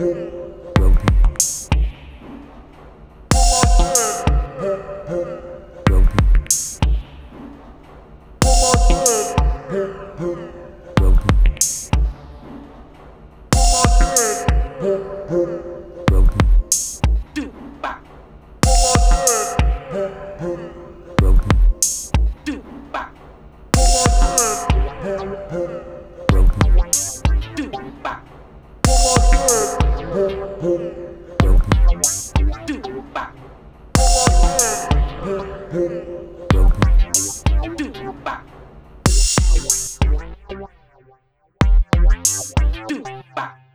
good Do, ba.